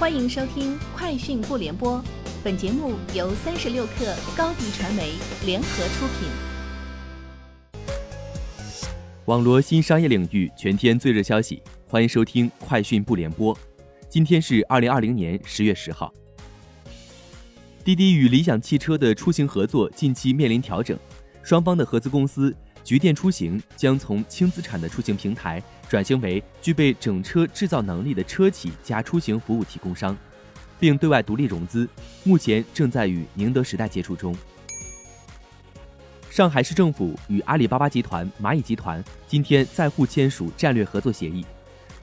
欢迎收听《快讯不联播》，本节目由三十六克高低传媒联合出品。网罗新商业领域全天最热消息，欢迎收听《快讯不联播》。今天是二零二零年十月十号。滴滴与理想汽车的出行合作近期面临调整，双方的合资公司。局电出行将从轻资产的出行平台转型为具备整车制造能力的车企加出行服务提供商，并对外独立融资，目前正在与宁德时代接触中。上海市政府与阿里巴巴集团、蚂蚁集团今天再互签署战略合作协议。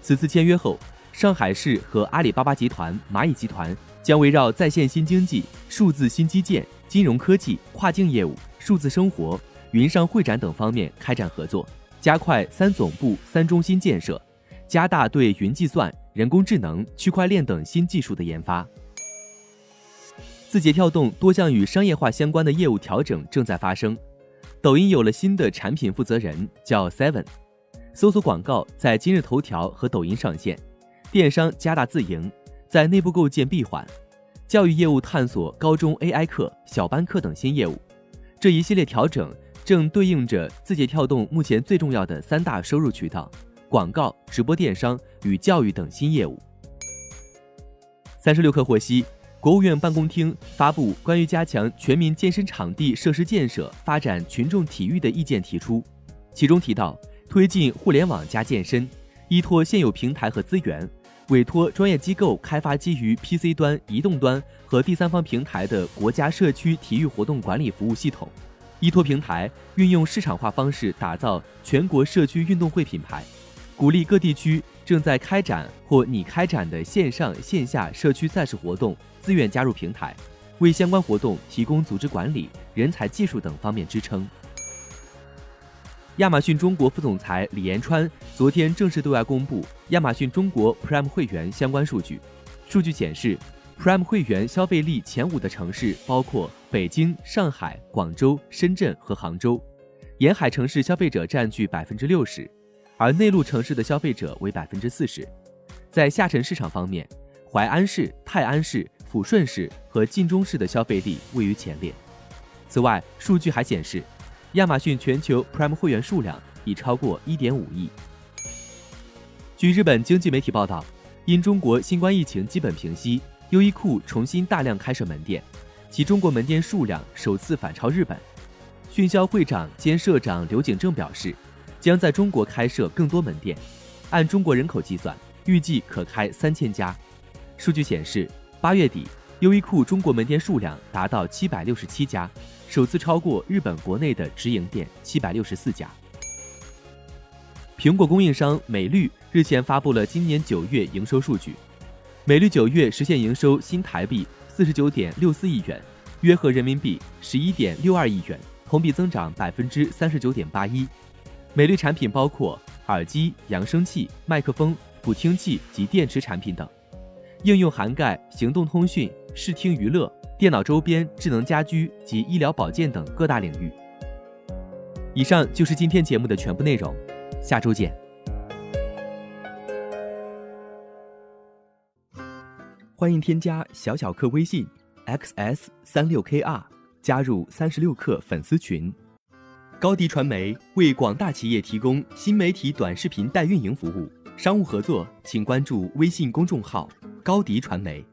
此次签约后，上海市和阿里巴巴集团、蚂蚁集团将围绕在线新经济、数字新基建、金融科技、跨境业务、数字生活。云上会展等方面开展合作，加快“三总部、三中心”建设，加大对云计算、人工智能、区块链等新技术的研发。字节跳动多项与商业化相关的业务调整正在发生。抖音有了新的产品负责人，叫 Seven。搜索广告在今日头条和抖音上线。电商加大自营，在内部构建闭环。教育业务探索高中 AI 课、小班课等新业务。这一系列调整。正对应着字节跳动目前最重要的三大收入渠道：广告、直播电商与教育等新业务。三十六氪获悉，国务院办公厅发布关于加强全民健身场地设施建设、发展群众体育的意见提出，其中提到推进互联网加健身，依托现有平台和资源，委托专业机构开发基于 PC 端、移动端和第三方平台的国家社区体育活动管理服务系统。依托平台，运用市场化方式打造全国社区运动会品牌，鼓励各地区正在开展或拟开展的线上线下社区赛事活动自愿加入平台，为相关活动提供组织管理、人才、技术等方面支撑。亚马逊中国副总裁李延川昨天正式对外公布亚马逊中国 Prime 会员相关数据，数据显示。Prime 会员消费力前五的城市包括北京、上海、广州、深圳和杭州，沿海城市消费者占据百分之六十，而内陆城市的消费者为百分之四十。在下沉市场方面，淮安市、泰安市、抚顺市和晋中市的消费力位于前列。此外，数据还显示，亚马逊全球 Prime 会员数量已超过一点五亿。据日本经济媒体报道，因中国新冠疫情基本平息。优衣库重新大量开设门店，其中国门店数量首次反超日本。迅销会长兼社长刘景正表示，将在中国开设更多门店，按中国人口计算，预计可开三千家。数据显示，八月底，优衣库中国门店数量达到七百六十七家，首次超过日本国内的直营店七百六十四家。苹果供应商美绿日前发布了今年九月营收数据。美绿九月实现营收新台币四十九点六四亿元，约合人民币十一点六二亿元，同比增长百分之三十九点八一。美绿产品包括耳机、扬声器、麦克风、补听器及电池产品等，应用涵盖行动通讯、视听娱乐、电脑周边、智能家居及医疗保健等各大领域。以上就是今天节目的全部内容，下周见。欢迎添加小小客微信，xs 三六 kr，加入三十六课粉丝群。高迪传媒为广大企业提供新媒体短视频代运营服务，商务合作请关注微信公众号高迪传媒。